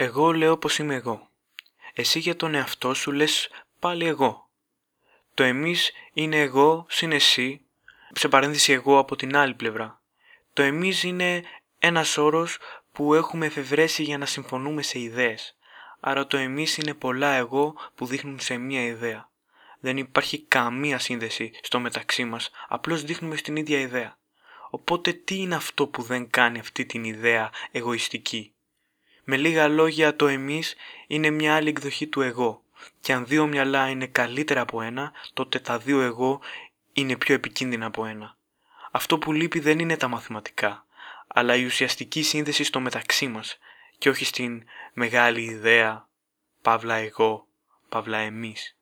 Εγώ λέω πως είμαι εγώ. Εσύ για τον εαυτό σου λες πάλι εγώ. Το εμείς είναι εγώ συν εσύ, σε παρένθεση εγώ από την άλλη πλευρά. Το εμείς είναι ένας όρος που έχουμε εφευρέσει για να συμφωνούμε σε ιδέες. Άρα το εμείς είναι πολλά εγώ που δείχνουν σε μία ιδέα. Δεν υπάρχει καμία σύνδεση στο μεταξύ μας, απλώς δείχνουμε στην ίδια ιδέα. Οπότε τι είναι αυτό που δεν κάνει αυτή την ιδέα εγωιστική; Με λίγα λόγια το εμείς είναι μια άλλη εκδοχή του εγώ και αν δύο μυαλά είναι καλύτερα από ένα, τότε τα δύο εγώ είναι πιο επικίνδυνα από ένα. Αυτό που λείπει δεν είναι τα μαθηματικά, αλλά η ουσιαστική σύνδεση στο μεταξύ μας και όχι στην μεγάλη ιδέα, παύλα εγώ, παύλα εμείς.